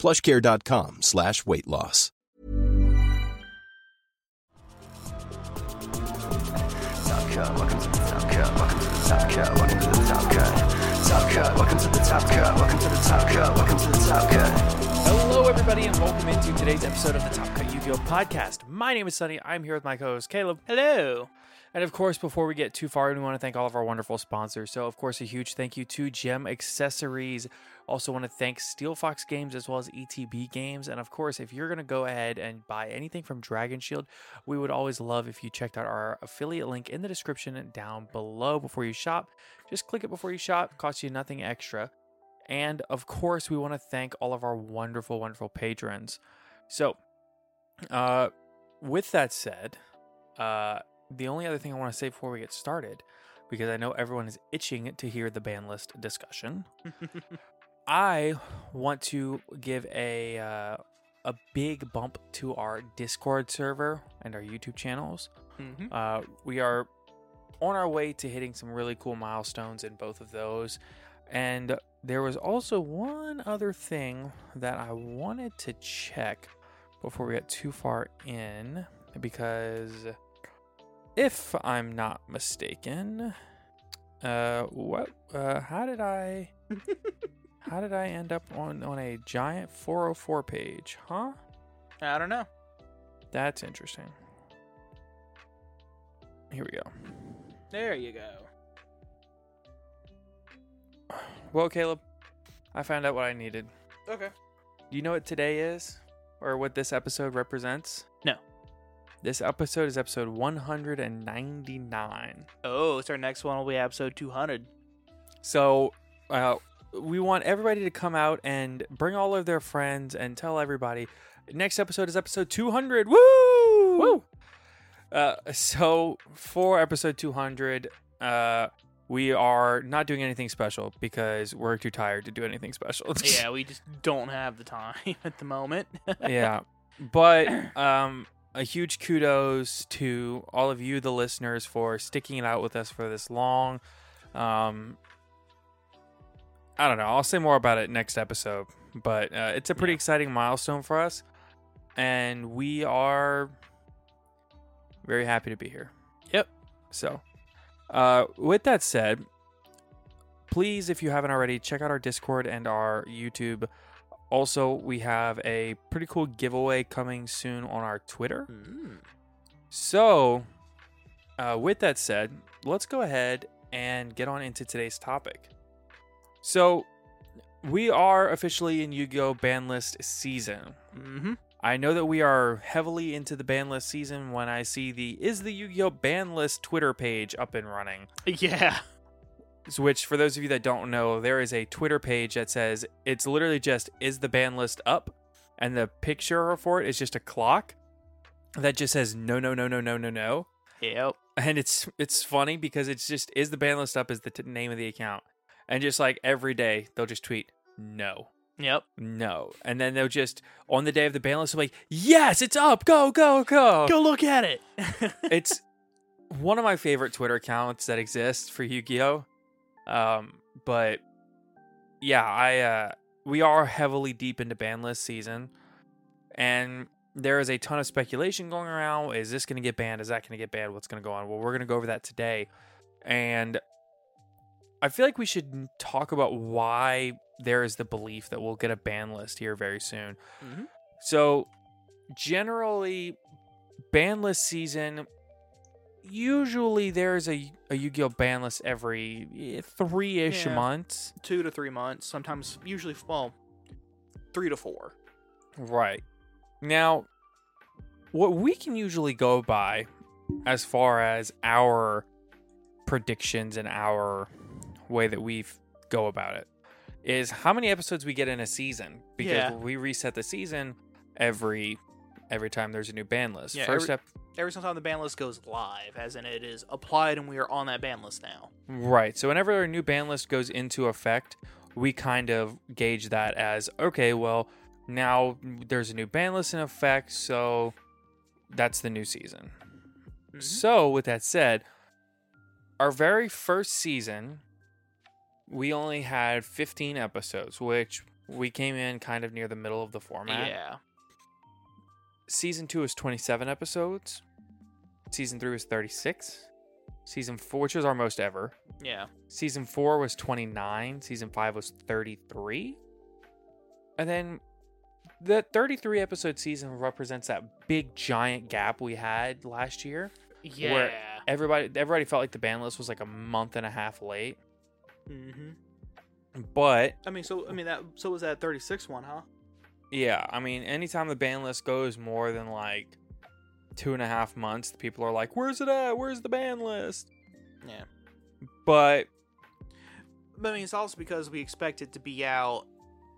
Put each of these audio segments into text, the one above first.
plushcare.com slash weight loss. Top Cut, welcome to the Top Cut, welcome to the Top Cut, welcome to the Top Cut. Top Cut, welcome to the Top Cut, welcome to the Top Cut, welcome to the Top Cut. Hello, everybody, and welcome into today's episode of the Top Cut Yu-Gi-Oh podcast. My name is Sonny. I'm here with my co-host Caleb. Hello. And of course, before we get too far, we want to thank all of our wonderful sponsors. So, of course, a huge thank you to Gem Accessories. Also, want to thank Steelfox Games as well as ETB Games. And of course, if you're going to go ahead and buy anything from Dragon Shield, we would always love if you checked out our affiliate link in the description down below before you shop. Just click it before you shop, costs you nothing extra. And of course, we want to thank all of our wonderful, wonderful patrons. So, uh, with that said, uh, the only other thing I want to say before we get started, because I know everyone is itching to hear the ban list discussion, I want to give a uh, a big bump to our Discord server and our YouTube channels. Uh, we are on our way to hitting some really cool milestones in both of those. And there was also one other thing that I wanted to check before we get too far in, because if I'm not mistaken, uh, what, uh, how did I, how did I end up on on a giant 404 page? Huh? I don't know. That's interesting. Here we go. There you go. Well, Caleb, I found out what I needed. Okay. Do you know what today is? Or what this episode represents? No. This episode is episode 199. Oh, so our next one will be episode 200. So, uh, we want everybody to come out and bring all of their friends and tell everybody. Next episode is episode 200. Woo! Woo! Uh, so, for episode 200, uh, we are not doing anything special because we're too tired to do anything special. yeah, we just don't have the time at the moment. yeah. But um a huge kudos to all of you the listeners for sticking it out with us for this long. Um I don't know. I'll say more about it next episode, but uh, it's a pretty exciting milestone for us and we are very happy to be here. Yep. So, uh, with that said, please, if you haven't already, check out our Discord and our YouTube. Also, we have a pretty cool giveaway coming soon on our Twitter. So, uh, with that said, let's go ahead and get on into today's topic. So, we are officially in Yu Gi Oh! ban list season. mm-hmm. I know that we are heavily into the ban list season when I see the Is the Yu Gi Oh! ban list Twitter page up and running. Yeah. So Which, for those of you that don't know, there is a Twitter page that says it's literally just Is the ban list up? And the picture for it is just a clock that just says no, no, no, no, no, no, no. Yep. And it's it's funny because it's just Is the ban list up is the t- name of the account. And just like every day, they'll just tweet no. Yep. No. And then they'll just on the day of the ban list, they're like, yes, it's up, go, go, go. Go look at it. it's one of my favorite Twitter accounts that exists for Yu-Gi-Oh. Um, but yeah, I uh, we are heavily deep into ban list season, and there is a ton of speculation going around. Is this going to get banned? Is that going to get banned? What's going to go on? Well, we're going to go over that today, and I feel like we should talk about why there is the belief that we'll get a ban list here very soon. Mhm. So, generally, ban list season usually there's a, a Yu-Gi-Oh ban list every eh, three-ish Yeah. months. Two to three months. Sometimes, usually, well, three to four. Right. Now, what we can usually go by as far as our predictions and our way that we go about it is how many episodes we get in a season because Yeah. we reset the season every every time there's a new ban list. Yeah, First every- up Every single time the ban list goes live, as in it is applied and we are on that ban list now. Right. So whenever a new ban list goes into effect, we kind of gauge that as okay, well, now there's a new ban list in effect, so that's the new season. Mhm. So, with that said, our very first season, we only had 15 episodes, which we came in kind of near the middle of the format. Yeah. Season 2 is 27 episodes. Season 3 was 36. Season 4, which was our most ever. Yeah. Season 4 was 29. Season 5 was 33. And then the 33 episode season represents that big giant gap we had last year. Yeah. Where everybody everybody felt like the ban list was like a month and a half late. hmm But I mean, so I mean that. So was that thirty six one, huh? Yeah, I mean, anytime the ban list goes more than like two and a half months, people are like, "Where's it at? Where's the ban list?" Yeah. But But I mean, it's also because we expect it to be out,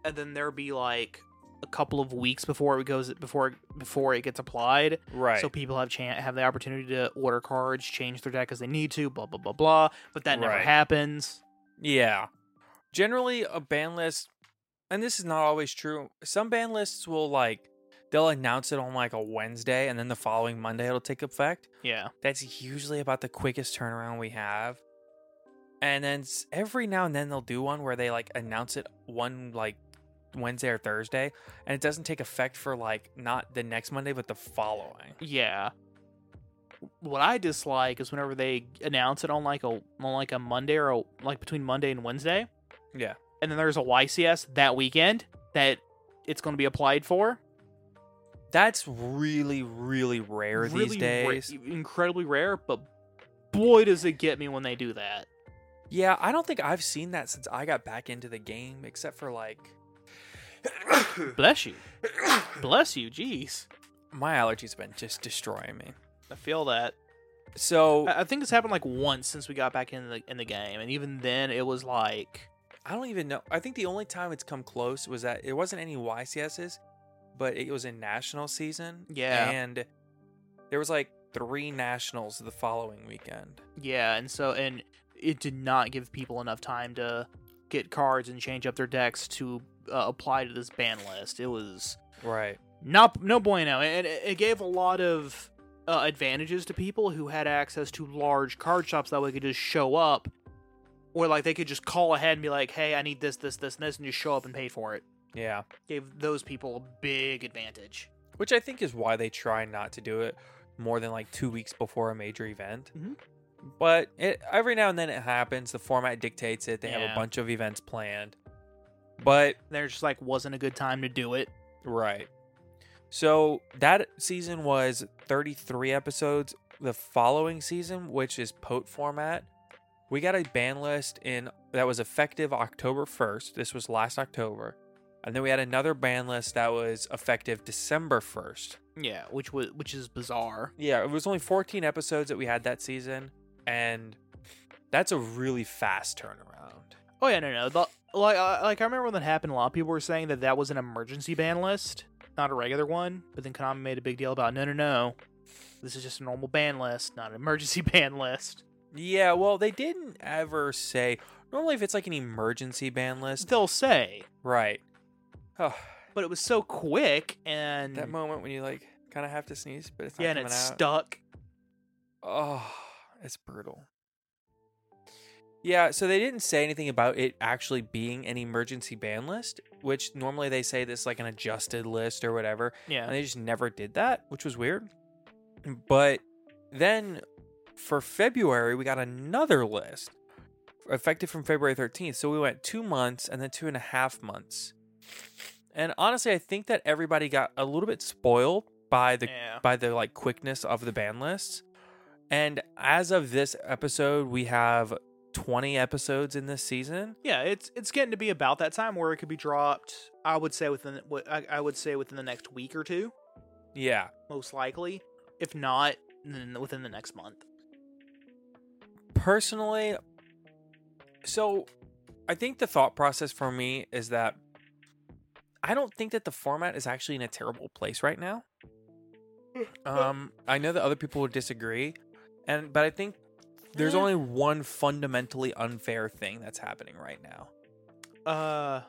and then there be like a couple of weeks before it goes before before it gets applied. right, So people have chan have the opportunity to order cards, change their deck as they need to, blah blah blah blah. But that never Right. happens. Yeah. Generally, a ban list, and this is not always true. Some ban lists will like they'll announce it on like a Wednesday, and then the following Monday it'll take effect. Yeah. That's usually about the quickest turnaround we have. And then every now and then they'll do one where they like announce it one like Wednesday or Thursday, and it doesn't take effect for like not the next Monday, but the following. Yeah. What I dislike is whenever they announce it on like a on like a Monday or a, like between Monday and Wednesday, Yeah. And then there's a YCS that weekend that it's going to be applied for. That's really, really rare Really these ra- days. incredibly rare, but boy does it get me when they do that. Yeah, I don't think I've seen that since I got back into the game, except for like Bless you, bless you. Jeez, my allergies have been just destroying me. I feel that. So I I think it's happened like once since we got back in the in the game, and even then it was like I don't even know. I think the only time it's come close was that it wasn't any YCSs, but it was in national season. Yeah. and there was like three nationals the following weekend. Yeah, and so and it did not give people enough time to get cards and change up their decks to uh, apply to this ban list. It was Right. not no bueno, and it, it gave a lot of uh, advantages to people who had access to large card shops that way could just show up, or like they could just call ahead and be like, "Hey, I need this, this, this, and this," and just show up and pay for it. Yeah. Gave those people a big advantage. Which I think is why they try not to do it more than like two weeks before a major event. Mhm. But it, every now and then it happens. The format dictates it. They have a bunch of events planned. But There just like wasn't a good time to do it. Right. So that season was 33 episodes. The following season, which is POT format, we got a ban list in that was effective October 1st. This was last October. And then we had another ban list that was effective December 1st. Yeah, which was which is bizarre. Yeah, it was only 14 episodes that we had that season, and that's a really fast turnaround. Oh yeah, no, no. The, like, like I remember when that happened. A lot of people were saying that that was an emergency ban list, not a regular one. But then Konami made a big deal about no, no, no. This is just a normal ban list, not an emergency ban list. Yeah, well, they didn't ever say. Normally, if it's like an emergency ban list, They'll say, right? Oh, but it was so quick and that moment when you like kind of have to sneeze, but it's not yeah, and coming it's out. stuck. Oh, it's brutal. Yeah, so they didn't say anything about it actually being an emergency ban list, which normally they say this like an adjusted list or whatever. Yeah. And they just never did that, which was weird. But then for February, we got another list effective from February 13th. So we went two months and then two and a half months. And honestly, I think that everybody got a little bit spoiled by the Yeah. by the like quickness of the ban lists. And as of this episode, we have 20 episodes in this season. Yeah, it's it's getting to be about that time where it could be dropped. I would say within what I, I would say within the next week or two, Yeah. most likely. If not, then within the next month. Personally so i think the thought process for me is that i don't think that the format is actually in a terrible place right now um i know that other people would disagree and but i think there's Eh. only one fundamentally unfair thing that's happening right now Uh,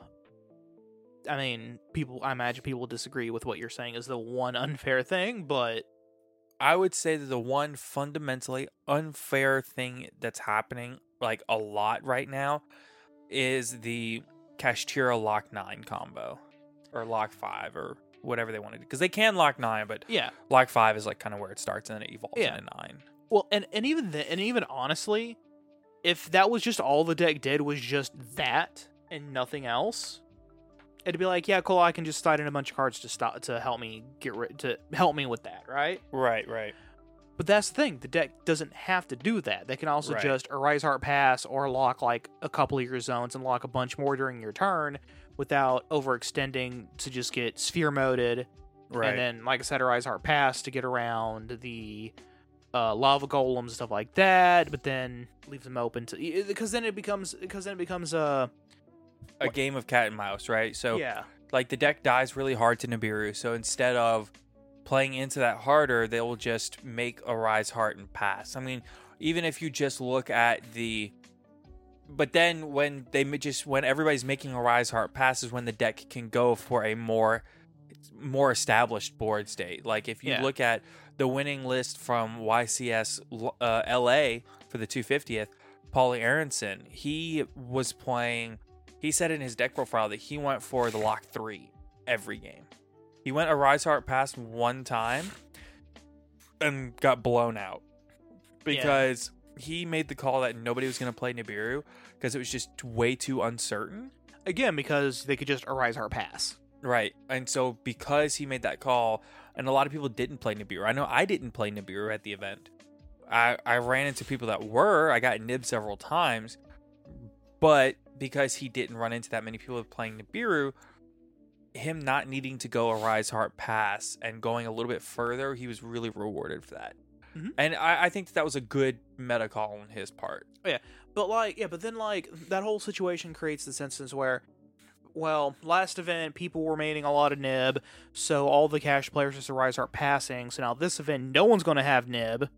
I mean, people. I imagine people disagree with what you're saying is the one unfair thing, but i would say that the one fundamentally unfair thing that's happening like a lot right now is the Kashtira lock 9 combo or lock 5 or whatever they want to do because they can lock 9 but yeah. lock 5 is like kind of where it starts and then it evolves Yeah. into 9 Well, and and even the, and even honestly, if that was just all the deck did was just that and nothing else, it'd be like, yeah, cool. I can just slide in a bunch of cards to stop to help me get rid to help me with that, right? right right But that's the thing. The deck doesn't have to do that. They can also Right. just Arise Heart Pass or lock like a couple of your zones and lock a bunch more during your turn without overextending to just get sphere moded. right And then, like I said, Arise Heart Pass to get around the uh, lava golems and stuff like that. But then leave them open to because then it becomes because then it becomes uh a game of cat and mouse right? So yeah. like the deck dies really hard to Nibiru so instead of playing into that harder they'll just make a rise heart and pass. I mean even if you just look at the but then when they just when everybody's making a rise heart pass is when the deck can go for a more more established board state. Like if you Yeah. look at the winning list from ycs uh, la for the 250th paulie aronson he was playing he said in his deck profile that he went for the lock three every game he went a rise heart pass one time and got blown out because he made the call that nobody was going to play Nibiru because it was just way too uncertain. again because they could just Arise Heart Pass. Right. And so because he made that call, and a lot of people didn't play Nibiru. I know I didn't play Nibiru at the event. I, I ran into people that were. I got nibbed several times. But because he didn't run into that many people playing Nibiru, him not needing to go a Rise Heart pass and going a little bit further, he was really rewarded for that. Mhm. And I, I think that was a good meta call on his part. Yeah, but like, yeah, but then like that whole situation creates this instance where, well, last event people were making a lot of nib, so all the cash players just Arise are passing. So now this event, no one's going to have nib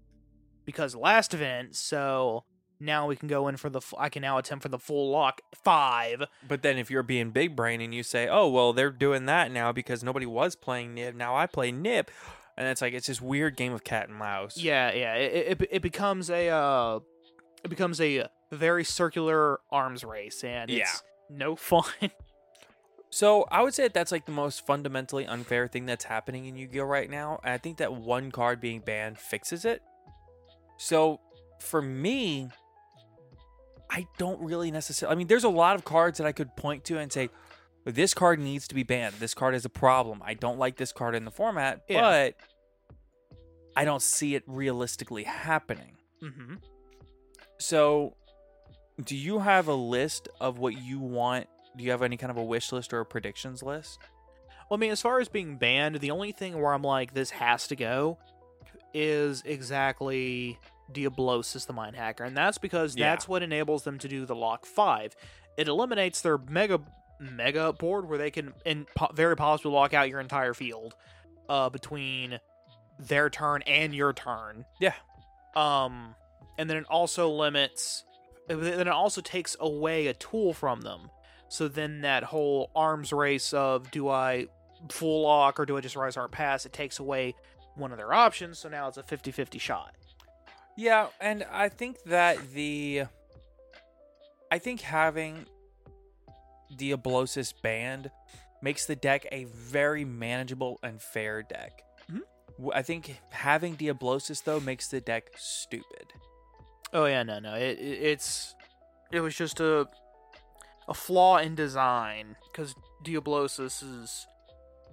because last event. So now we can go in for the. f- I can now attempt for the full lock five. But then if you're being big brain and you say, "Oh, well, they're doing that now because nobody was playing Nib, now I play Nib," and it's like it's this weird game of cat and mouse. Yeah, yeah. It it, it becomes a uh, it becomes a very circular arms race, and Yeah. it's no fun. So I would say that that's like the most fundamentally unfair thing that's happening in Yu-Gi-Oh right now, and I think that one card being banned fixes it. So for me, I don't really necessarily. I mean, there's a lot of cards that I could point to and say, this card needs to be banned. This card is a problem. I don't like this card in the format, Yeah. but I don't see it realistically happening. mm-hmm. So, do you have a list of what you want? Do you have any kind of a wish list or a predictions list? Well, I mean, as far as being banned, the only thing where I'm like, this has to go is exactly Diablosis, the Mind Hacker. And that's because Yeah. that's what enables them to do the Lock 5. It eliminates their mega mega board where they can and po- very possibly lock out your entire field uh, between their turn and your turn. Yeah. Um, and then it also limits. Then it also takes away a tool from them So then that whole arms race of do I full lock or do I just rise art pass? It takes away one of their options. So now it's a 50 50 shot. Yeah, and I think that the I think having Diablosis banned makes the deck a very manageable and fair deck. Mhm. W- I think having Diablosis though makes the deck stupid. Oh yeah, no, no. It, it it's it was just a a flaw in design because Diablosis is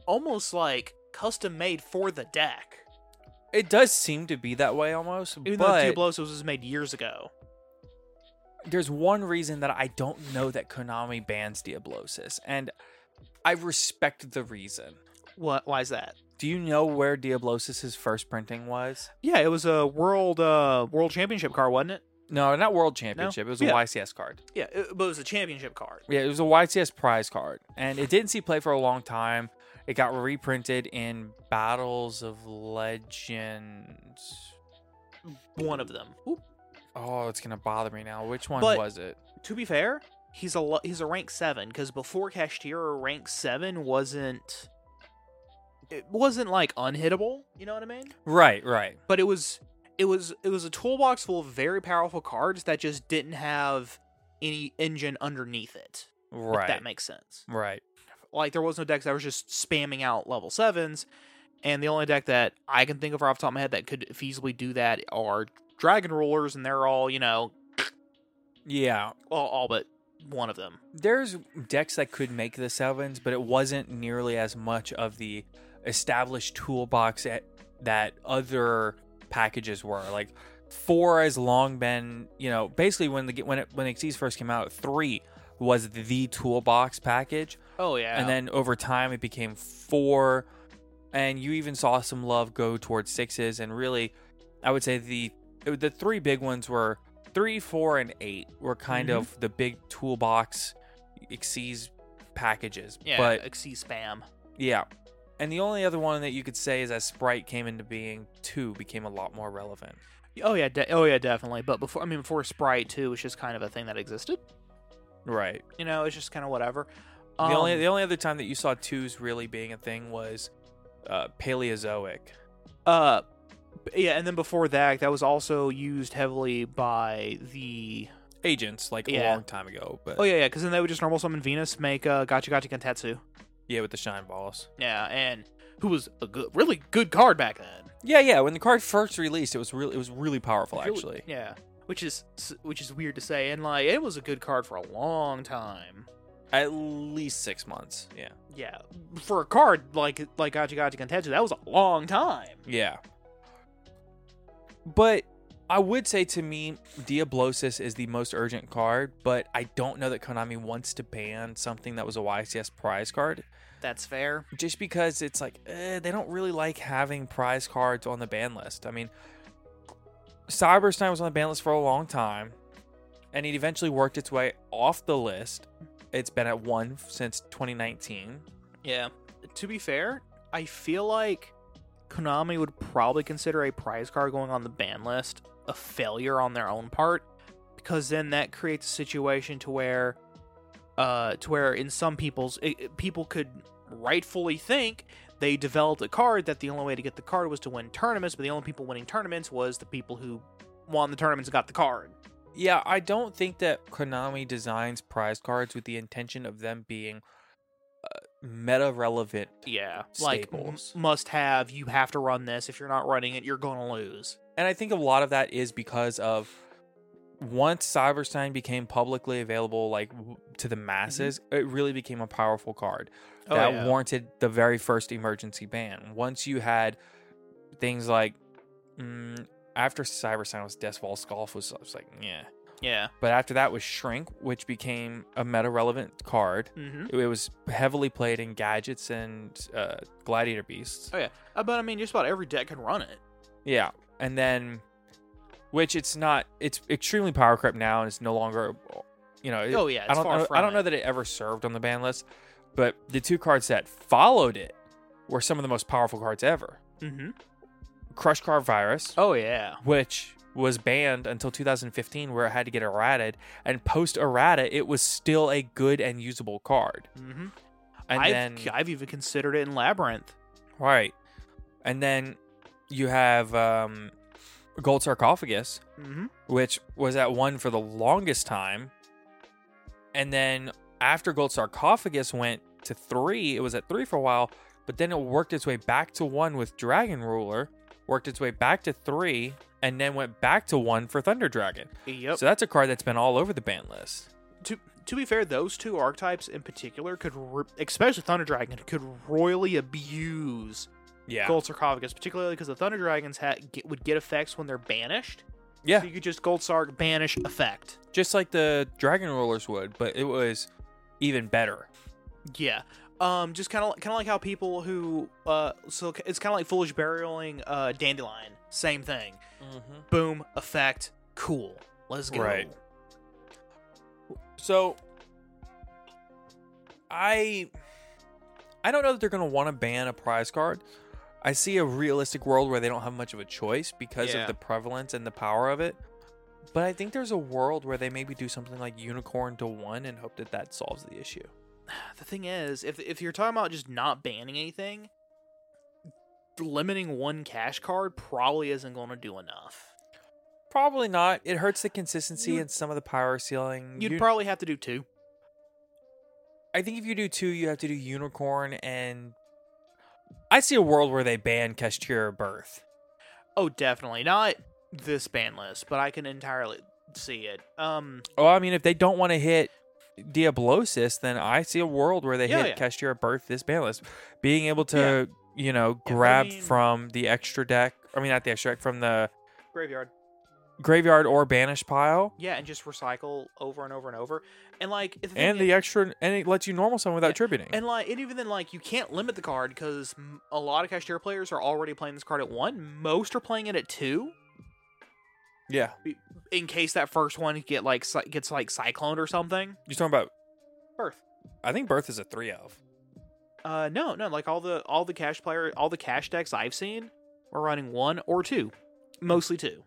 almost like custom made for the deck. It does seem to be that way almost, Even but though Diablosis was made years ago. there's one reason that I don't know that Konami bans Diablosis, and I respect the reason. What? Why is that? Do you know where Diablosis' first printing was? Yeah, it was a world uh world championship card, wasn't it? No, not World Championship. It was a Yeah. YCS card. Yeah, it, but it was a championship card. Yeah, it was a YCS prize card, and it didn't see play for a long time. It got reprinted in Battles of Legends. One of them. Oop. Oh, it's gonna bother me now. Which one But- was it? To be fair, he's a lo- he's a rank seven because before Kashtira, rank seven wasn't it wasn't like unhittable. You know what I mean? Right, right. but it was it was it was a toolbox full of very powerful cards that just didn't have any engine underneath it. Right. If that makes sense. right. Like there was no decks that was just spamming out level sevens, and the only deck that I can think of off the top of my head that could feasibly do that are Dragon Rulers, and they're all you know, Yeah. all, all but one of them. There's decks that could make the sevens, but it wasn't nearly as much of the established toolbox that, that other packages were. Like four has long been, you know, basically when the when it when Xyz first came out, three was the toolbox package, Oh yeah, and then over time it became four, and you even saw some love go towards sixes, and really, I would say the the three big ones were three, four, and eight were kind Mhm. of the big toolbox Xyz packages. yeah, but Xyz spam. yeah. And the only other one that you could say is as Sprite came into being, two became a lot more relevant. Oh yeah, de- oh yeah, definitely. But before, I mean, before Sprite too was just kind of a thing that existed. Right. You know, it's just kind of whatever. The only Um, the only other time that you saw twos really being a thing was uh, Paleozoic. Uh, yeah, and then before that, that was also used heavily by the. Agents, like a long time ago. But Oh yeah, yeah, because then they would just normal summon Venus, make uh, Gachi Gachi Gantetsu. yeah, with the shine balls. Yeah, and who was a good, really good card back then. Yeah, yeah. When the card first released, it was really it was really powerful Really- actually. yeah, which is which is weird to say, and like it was a good card for a long time. At least six months. Yeah. Yeah, for a card like like Gachi Gachi Gantetsu, that was a long time. Yeah. But I would say to me, Diablosis is the most urgent card, but I don't know that Konami wants to ban something that was a YCS prize card. That's fair. Just because it's like, eh, they don't really like having prize cards on the ban list. I mean, Cyberstein was on the ban list for a long time, and it eventually worked its way off the list. It's been at one since 2019. Yeah. To be fair, I feel like Konami would probably consider a prize card going on the ban list a failure on their own part because then that creates a situation to where uh to where in some people's it, people could rightfully think they developed a card that the only way to get the card was to win tournaments, but the only people winning tournaments was the people who won the tournaments and got the card. Yeah, I don't think that Konami designs prize cards with the intention of them being uh, meta relevant. Yeah, like m- must have. You have to run this. If you're not running it, you're gonna lose. And I think a lot of that is because of once Cyberstein became publicly available like w- to the masses, it really became a powerful card Oh, that yeah. warranted the very first emergency ban. Once you had things like mm, after Cyberstein was Death Waltz Golf was, was like, yeah. Yeah. But after that was Shrink, which became a meta relevant card. Mm-hmm. It was heavily played in gadgets and uh, gladiator beasts. Oh yeah, Uh, but I mean, just about every deck can run it. Yeah, and then, which it's not. It's extremely power crept now, and it's no longer. You know. it- Oh, yeah, I don't. far I don't, I don't know that it ever served on the ban list, but the two cards that followed it were some of the most powerful cards ever. Mm-hmm. Crush Card Virus, Oh yeah. which was banned until 2015, where it had to get errated, and post errata, it was still a good and usable card. Mm-hmm. And I've, then I've even considered it in Labyrinth. right, and then you have um, Gold Sarcophagus, Mm-hmm. which was at one for the longest time. And then after Gold Sarcophagus went to three, it was at three for a while, but then it worked its way back to one with Dragon Ruler, worked its way back to three, and then went back to one for Thunder Dragon. Yep. So that's a card that's been all over the ban list. to to be fair, those two archetypes in particular could, ro- especially Thunder Dragon, could royally abuse Yeah. Gold Sarcophagus, particularly because the Thunder Dragons ha- get, would get effects when they're banished. Yeah. So you could just Gold Sark banish effect. Just like the Dragon Rulers would, but it was even better. Yeah. Um, just kind of kind of like how people who uh, so it's kind of like foolish burialing uh Dandylion. Same thing. Boom effect. Cool. Let's go. Right. So I I don't know that they're going to want to ban a prize card. I see a realistic world where they don't have much of a choice because Yeah. of the prevalence and the power of it. But I think there's a world where they maybe do something like unicorn to one and hope that that solves the issue. The thing is, if if you're talking about just not banning anything, limiting one cash card probably isn't going to do enough. Probably not. It hurts the consistency You'd- and some of the power ceiling. You'd You- probably have to do two. I think if you do two, you have to do unicorn and I see a world where they ban Kashtira Birth. Oh, definitely not this ban list, but I can entirely see it. Um, Oh, I mean, if they don't want to hit Diablosis, then I see a world where they Yeah, hit yeah. Kashtira Birth this ban list. Being able to, you know, Yeah, I grab mean- from the extra deck, I mean, not the extra deck, from the graveyard. graveyard or banish pile, Yeah, and just recycle over and over and over, and like if and the extra, and it lets you normal summon without Yeah, tributing. And like, and even then, like, you can't limit the card because a lot of Cashier players are already playing this card at one. Most are playing it at two, yeah. in case that first one get like gets like cycloned or something. You're talking about, Birth. I think Birth is a three of. Uh, no, no, like all the all the cash player, all the cash decks I've seen are running one or two, mostly two.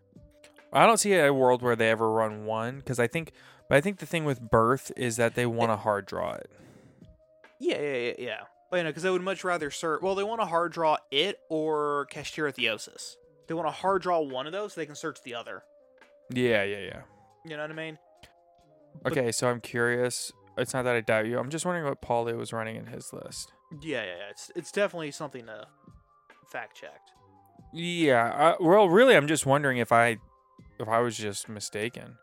I don't see a world where they ever run one because I think, but I think the thing with Birth is that they want to hard draw it. Yeah, yeah, yeah, yeah. But, you know, because they would much rather search. Well, they want to hard draw it or Kashtira Theosis. They want to hard draw one of those so they can search the other. Yeah, yeah, yeah. You know what I mean? But- Okay, so I'm curious. It's not that I doubt you. I'm just wondering what Paulie was running in his list. Yeah, yeah, yeah. It's it's definitely something to fact checked. Yeah. Uh, well, really, I'm just wondering if I, if I was just mistaken.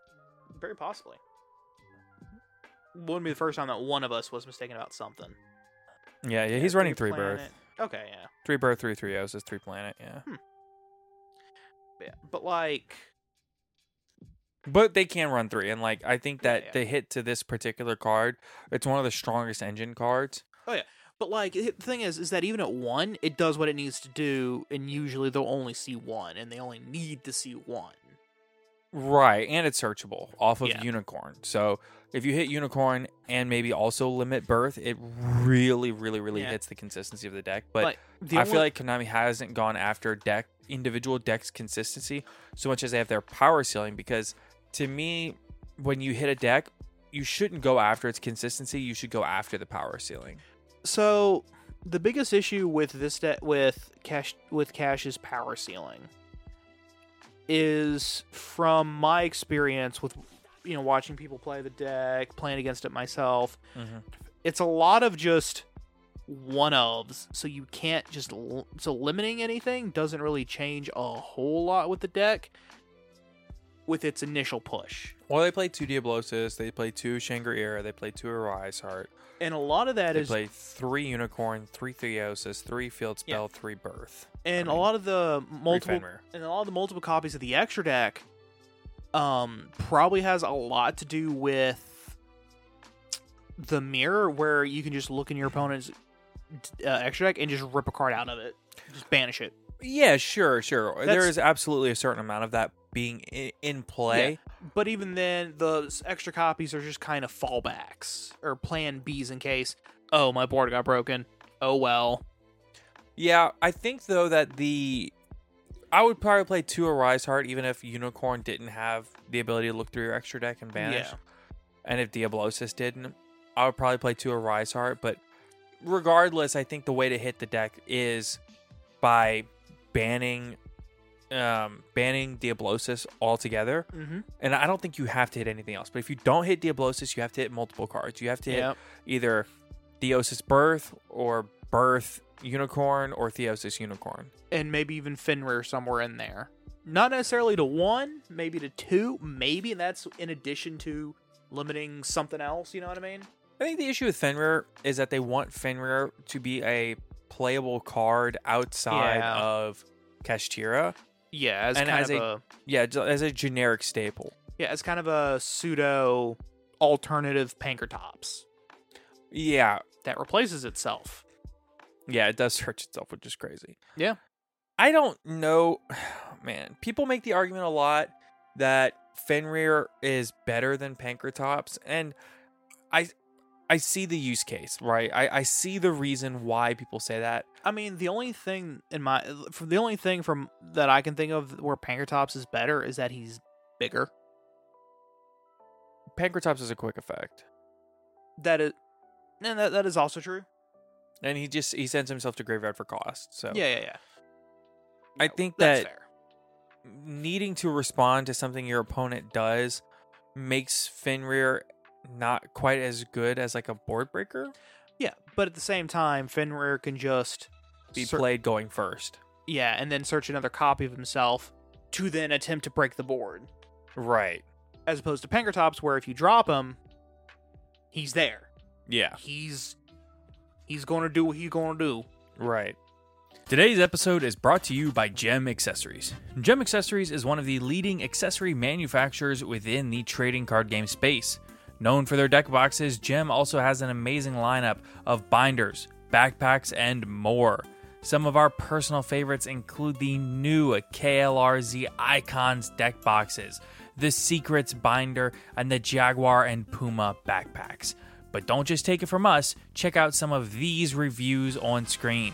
Very possibly. Wouldn't be the first time that one of us was mistaken about something. Yeah, yeah. He's running three planet. birth, Okay, yeah. three birth, three three O's, is three planet. Yeah. yeah. But like, But they can run three, and like I think that yeah. they hit to this particular card. It's one of the strongest engine cards. Oh yeah. But like the thing is, is that even at one, it does what it needs to do, and usually they'll only see one, and they only need to see one. Right, and it's searchable off of Yeah. Unicorn. So if you hit Unicorn and maybe also limit Birth, it really, really, really Yeah. hits the consistency of the deck. But Like, the I feel like Konami hasn't gone after deck individual decks consistency so much as they have their power ceiling. Because to me, when you hit a deck, you shouldn't go after its consistency. You should go after the power ceiling. So the biggest issue with this deck with cash with Cash's power ceiling is from my experience with you know watching people play the deck, playing against it myself. Mm-hmm. It's a lot of just one ofs, so you can't just so limiting anything doesn't really change a whole lot with the deck with its initial push. Well, they play two Diablosis, they play two Shangri-La, they play two Arise Heart, And a lot of that they is play three Unicorn, three Theosis, three Field Yeah. Spell, three Birth. and I a mean, lot of the multiple and a lot of the multiple copies of the extra deck um probably has a lot to do with the mirror where you can just look in your opponent's uh, extra deck and just rip a card out of it just banish it Yeah, sure, sure. there That's- is absolutely a certain amount of that being in, in play. but even then those extra copies are just kind of fallbacks or plan b's in case oh my board got broken oh well Yeah, I think though that the I would probably play two Arise Heart even if Unicorn didn't have the ability to look through your extra deck and banish. Yeah. And if Diablosis didn't, I would probably play two Arise Heart. But regardless, I think the way to hit the deck is by banning um banning Diablosis altogether. Mm-hmm. And I don't think you have to hit anything else. But if you don't hit Diablosis, you have to hit multiple cards. You have to hit Yep. either Theosis Birth or Birth Unicorn or Theosis Unicorn. and maybe even Fenrir somewhere in there. Not necessarily to one, maybe to two, maybe, and that's in addition to limiting something else. You know what I mean? I think the issue with Fenrir is that they want Fenrir to be a playable card outside Yeah. of Kashtira. Yeah, as And kind as of a- a, Yeah, as a generic staple. yeah, as kind of a pseudo alternative Pankratops Yeah, that replaces itself. Yeah, it does search itself, which is crazy. Yeah. I don't know, man. People make the argument a lot that Fenrir is better than Pankratops, and I, I see the use case, right? I, I see the reason why people say that. I mean, the only thing in my, from the only thing from that I can think of where Pankratops is better is that he's bigger. Pankratops is a quick effect, That is, and that, that is also true. And he just he sends himself to graveyard for cost. So Yeah, yeah, yeah. I think that's that fair. needing to respond to something your opponent does makes Fenrir not quite as good as like a board breaker. Yeah, but at the same time, Fenrir can just Be ser- played going first. Yeah, and then search another copy of himself to then attempt to break the board. Right. As opposed to Pankratops, where if you drop him, he's there. Yeah. He's he's gonna do what he's gonna do. Right. Today's episode is brought to you by Gem Accessories. Gem Accessories is one of the leading accessory manufacturers within the trading card game space. Known for their deck boxes, Gem also has an amazing lineup of binders, backpacks, and more. Some of our personal favorites include the new KLRZ Icons deck boxes, the Secrets binder, and the Jaguar and Puma backpacks. But don't just take it from us, check out some of these reviews on screen.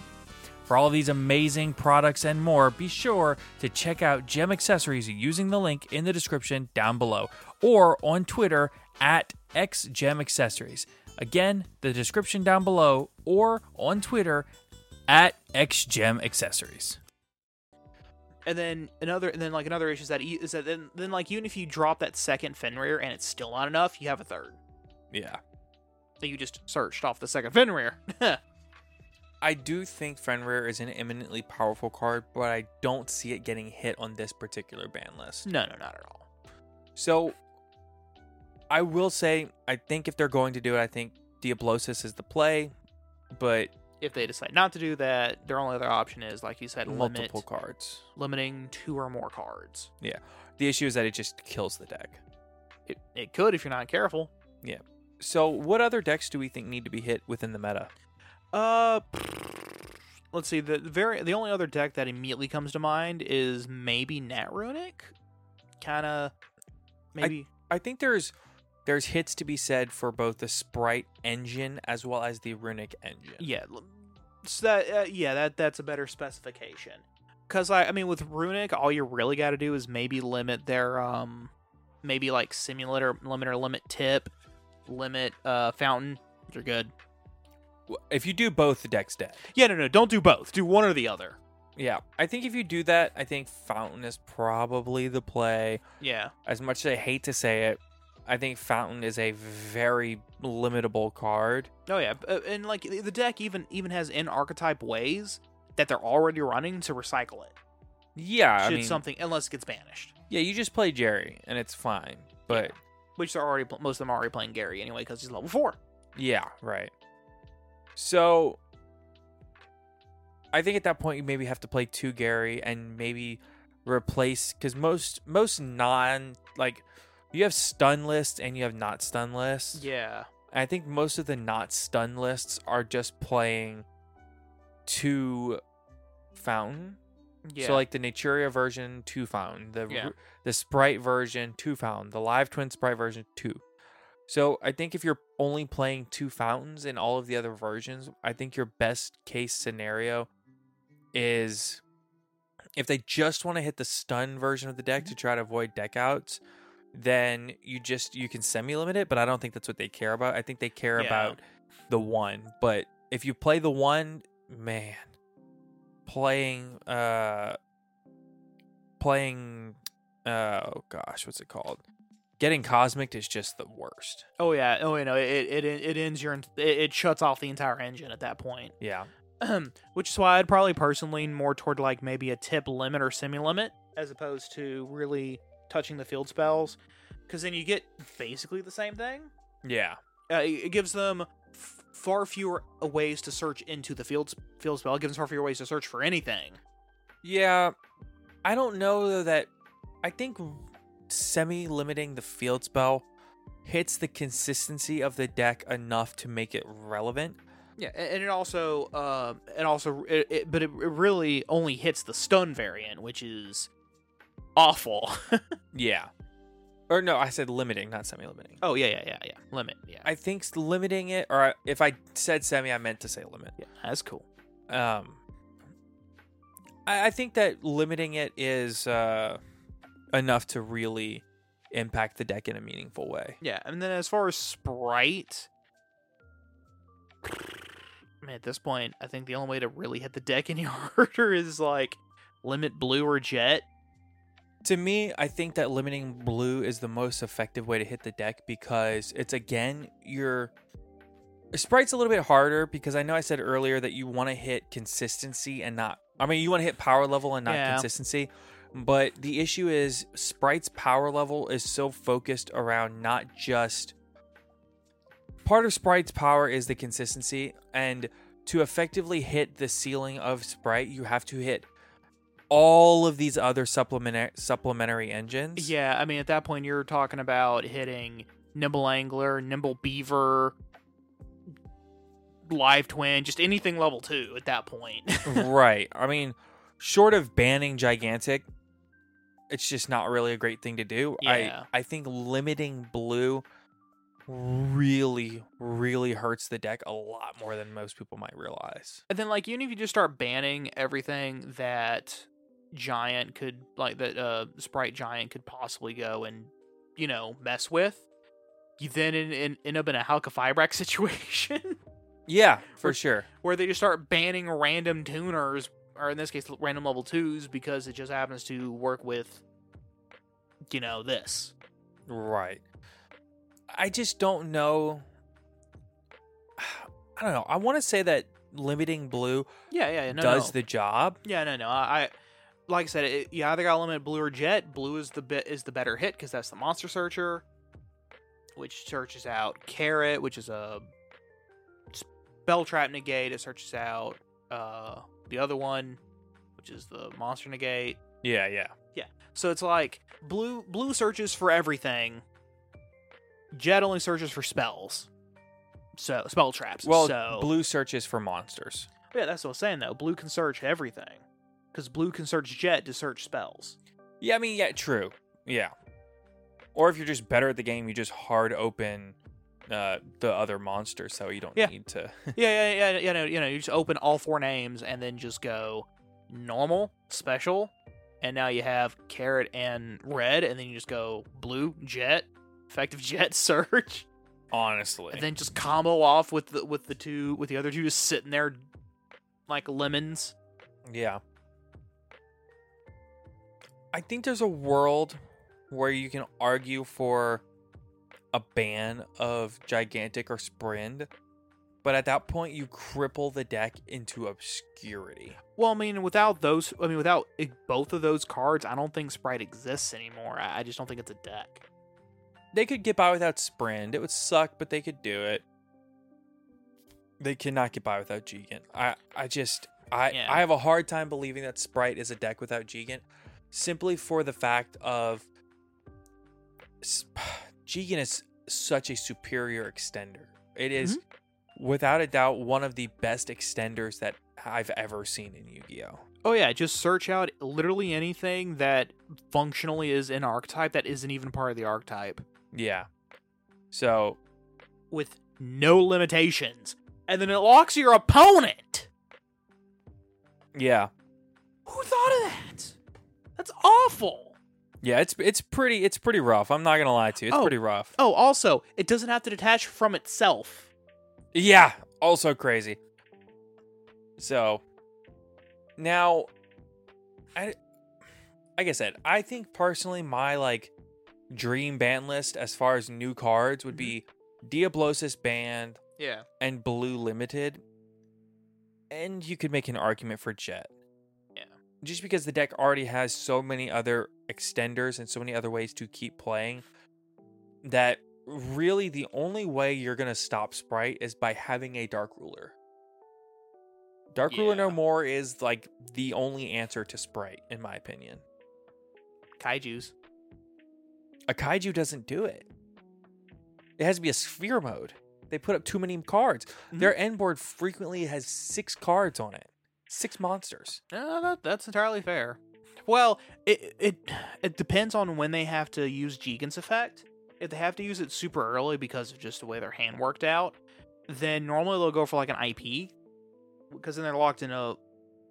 For all these amazing products and more, be sure to check out Gem Accessories using the link in the description down below or on Twitter at XGem Accessories. Again, the description down below or on Twitter at XGemAccessories. And then another, and then like another issue is that e- that then then like even if you drop that second Fenrir and it's still not enough, you have a third Yeah. That you just searched off the second Fenrir. I do think Fenrir is an eminently powerful card, but I don't see it getting hit on this particular ban list. no, no, not at all. So I will say, I think if they're going to do it, I think Diablosis is the play, but If they decide not to do that, their only other option is, like you said, limit, multiple cards. limiting two or more cards. Yeah. The issue is that it just kills the deck. It, it could if you're not careful. So, what other decks do we think need to be hit within the meta? Uh, let's see. The very the only other deck that immediately comes to mind is maybe Nat Runick. Kind of, maybe. I think there's there's hits to be said for both the Sprite engine as well as the Runick engine. yeah, so that uh, yeah that that's a better specification. Cause I I mean with Runick, all you really got to do is maybe limit their um maybe like simulator limit or limit tip, limit uh fountain. You're good. If you do both, the deck's dead. Yeah, no, no, don't do both. Do one or the other. Yeah, I think if you do that, I think Fountain is probably the play. Yeah. As much as I hate to say it, I think Fountain is a very limitable card. Oh yeah, uh, and like the deck even even has in archetype ways that they're already running to recycle it. Yeah, Should I mean, something unless it gets banished, yeah, you just play Jerry and it's fine. But which they're already most of them are already playing Gary anyway because he's level four. yeah, right. So I think at that point you maybe have to play two Gary and maybe replace because most most non like you have stun lists and you have not stun lists. Yeah, I think most of the not stun lists are just playing two fountain. Yeah. So like the Naturia version two fountain, the Yeah. the sprite version two fountain, the live twin sprite version two. So I think if you're only playing two fountains in all of the other versions, I think your best case scenario is if they just want to hit the stun version of the deck to mm-hmm. try to avoid deck outs, then you just you can semi limit it. But I don't think that's what they care about. I think they care Yeah. about the one. But if you play the one, man, playing uh playing uh oh gosh, what's it called? Getting cosmic is just the worst. Oh yeah. Oh you know it it it ends your it, it shuts off the entire engine at that point. Yeah. Which is why I'd probably personally lean more toward like maybe a tip limit or semi limit as opposed to really touching the field spells, because then you get basically the same thing. Yeah. Uh, it it gives them far fewer ways to search into the field field spell. It gives far fewer ways to search for anything. Yeah, I don't know though that I think semi limiting the field spell hits the consistency of the deck enough to make it relevant. Yeah, and it also, uh, it also, it, it, but it, it really only hits the stun variant, which is awful. Yeah. Or no, I said limiting, not semi limiting. oh yeah, yeah, yeah, yeah. Limit, yeah, I think s- limiting it, or I- if I said semi, I meant to say limit. yeah, that's cool. Um, I, I think that limiting it is uh, enough to really impact the deck in a meaningful way. Yeah, and then as far as Spright, I mean, at this point, I think the only way to really hit the deck any harder is like limit blue or jet. To me, I think that limiting blue is the most effective way to hit the deck because it's again your Spright's a little bit harder because I know I said earlier that you want to hit consistency and not I mean you want to hit power level and not Yeah. consistency. But the issue is Spright's power level is so focused around not just part of Spright's power is the consistency and to effectively hit the ceiling of Spright you have to hit all of these other supplementary supplementary engines. Yeah, I mean, at that point, you're talking about hitting nimble angler, nimble beaver, live twin, just anything level two at that point. right. I mean, short of banning gigantic, it's just not really a great thing to do. Yeah. I I think limiting blue really really hurts the deck a lot more than most people might realize. And then, like, even if you just start banning everything that Giant could, like, that uh, Spright Giant could possibly go and, you know, mess with, you then in, in, end up in a Halka situation Yeah, for We're- sure. where they just start banning random tuners, or in this case, random level twos, because it just happens to work with, you know, this. Right. I just don't know. I don't know. I want to say that limiting blue Yeah, yeah, yeah, no, does no. the job. Yeah, no, no. I, I like I said, it, you either got to limit blue or jet. Blue is the bit is the better hit because that's the monster searcher, which searches out carrot, which is a spell trap negate. It searches out uh the other one, which is the monster negate. Yeah, yeah. Yeah. So it's like blue blue searches for everything. Jet only searches for spells. So spell traps. Well, so blue searches for monsters. yeah, that's what I was saying though. Blue can search everything because blue can search jet to search spells. Yeah, I mean, yeah, true. Yeah. Or if you're just better at the game, you just hard open uh, the other monsters, so you don't Yeah. need to. Yeah, yeah, yeah, you know, you know, you just open all four names and then just go normal, special, and now you have carrot and red, and then you just go blue, jet, effective jet search, honestly. and then just combo off with the with the two with the other two just sitting there like lemons. yeah. I think there's a world where you can argue for a ban of gigantic or Sprind, but at that point you cripple the deck into obscurity. Well, I mean, without those, I mean, without both of those cards, I don't think Spright exists anymore. I I just don't think it's a deck. They could get by without Sprind. It would suck, but they could do it. They cannot get by without Gigant. I, I just I Yeah. I have a hard time believing that Spright is a deck without Gigant, simply for the fact of Jigen is such a superior extender. It is, mm-hmm. without a doubt one of the best extenders that I've ever seen in Yu-Gi-Oh. Oh yeah, just search out literally anything that functionally is an archetype that isn't even part of the archetype Yeah. So with no limitations, and then it locks your opponent. yeah, Who thought of that? That's awful. Yeah, it's it's pretty it's pretty rough. I'm not gonna lie to you. It's Oh. pretty rough. Oh, also, it doesn't have to detach from itself. Yeah, also crazy. So now, I like I said, I think personally my like dream ban list as far as new cards would be mm-hmm. Diablosis banned Yeah. and Blue limited, and you could make an argument for Jet. Yeah. Just because the deck already has so many other extenders and so many other ways to keep playing, that really the only way you're gonna stop Spright is by having a Dark Ruler. Dark Ruler No More is like the only answer to Spright, in my opinion. Kaiju's. A kaiju doesn't do it. It has to be a sphere mode. They put up too many cards. Mm-hmm. Their end board frequently has six cards on it, six monsters. Uh, that, that's entirely fair. Well, it it it depends on when they have to use Jigen's effect. If they have to use it super early because of just the way their hand worked out, then normally they'll go for like an IP because then they're locked into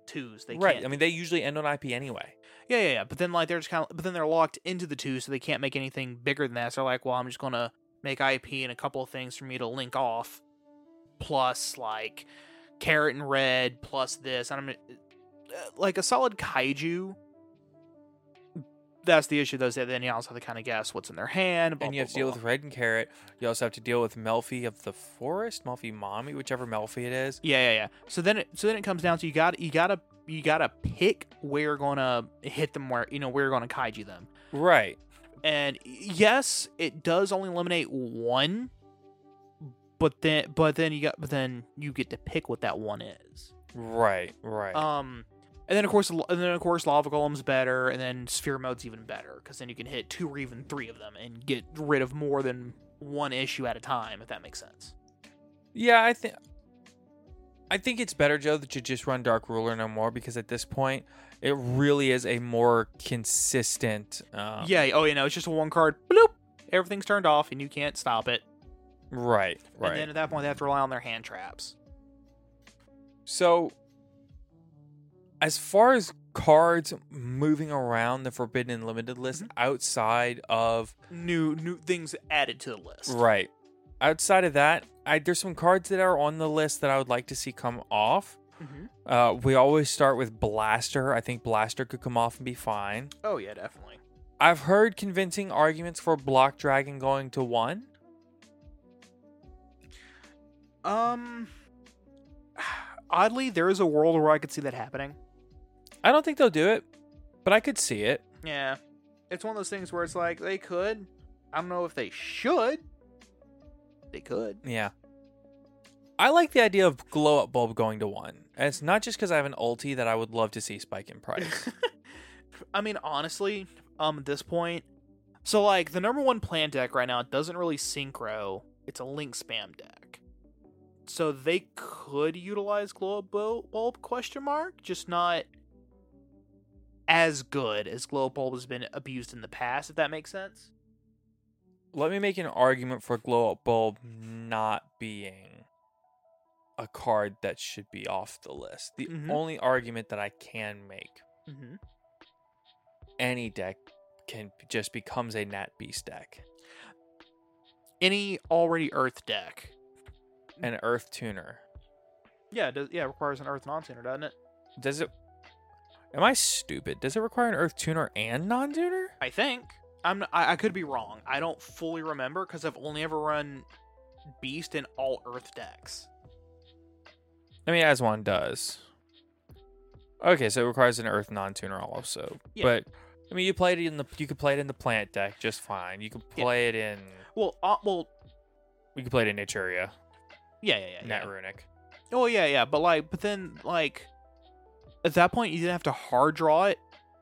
twos. They right. Can't, I mean, they usually end on IP anyway. yeah, yeah, yeah. But then like they're just kind of, but then they're locked into the two, so they can't make anything bigger than that. So they're like, well, I'm just gonna make IP and a couple of things for me to link off, plus like carrot and red, plus this. And I'm uh, like a solid kaiju. That's the issue, though. Is that then you also have to kind of guess what's in their hand, blah, and you blah, have to deal with Red and Carrot. You also have to deal with Melfi of the Forest, Melfi Mommy, whichever Melfi it is. Yeah, yeah, yeah. So then, it, so then it comes down to you got you gotta you gotta pick where you're gonna hit them, where you know where you're gonna kaiju them. Right. And yes, it does only eliminate one, but then but then you got but then you get to pick what that one is. Right. Right. Um, and then of course and then of course lava golem's better, and then sphere mode's even better because then you can hit two or even three of them and get rid of more than one issue at a time, if that makes sense. Yeah, I think I think it's better, Joe, that you just run Dark Ruler no more because at this point it really is a more consistent. Um, yeah. Oh, you know, it's just a one card. Bloop. Everything's turned off, and you can't stop it. Right. Right. And then at that point, they have to rely on their hand traps. So, as far as cards moving around the Forbidden and Limited list Mm-hmm. outside of New new things added to the list. right, outside of that, I, there's some cards that are on the list that I would like to see come off. Mhm. Uh, we always start with Blaster. I think Blaster could come off and be fine. Oh yeah, definitely. I've heard convincing arguments for Block Dragon going to one. Um, oddly, there is a world where I could see that happening. I don't think they'll do it, but I could see it. Yeah, it's one of those things where it's like they could. I don't know if they should. They could. Yeah. I like the idea of glow up bulb going to one. And it's not just because I have an ulti that I would love to see spike in price. I mean, honestly, um, at this point, so like the number one plan deck right now doesn't really synchro. It's a link spam deck, so they could utilize glow bulb question mark, just not as good as glow bulb has been abused in the past. If that makes sense. Let me make an argument for glow up bulb not being a card that should be off the list. The Mhm. only argument that I can make Mm-hmm. any deck can just becomes a Nat Beast deck. Any already Earth deck. An Earth Tuner. Yeah, it does, yeah, it requires an Earth non-tuner, doesn't it? Does it Am I stupid? Does it require an Earth Tuner and non-tuner? I think. I'm. I, I could be wrong. I don't fully remember because I've only ever run Beast in all Earth decks. I mean, as one does. Okay, so it requires an Earth non-tuner also. Yeah. But I mean, you played it in the you could play it in the plant deck just fine. You could Yeah. play it in Well, uh, well, we could play it in Naturia, yeah, yeah, yeah. Nat yeah. Runick. Oh yeah, yeah. But like, but then like, at that point, you didn't have to hard draw it,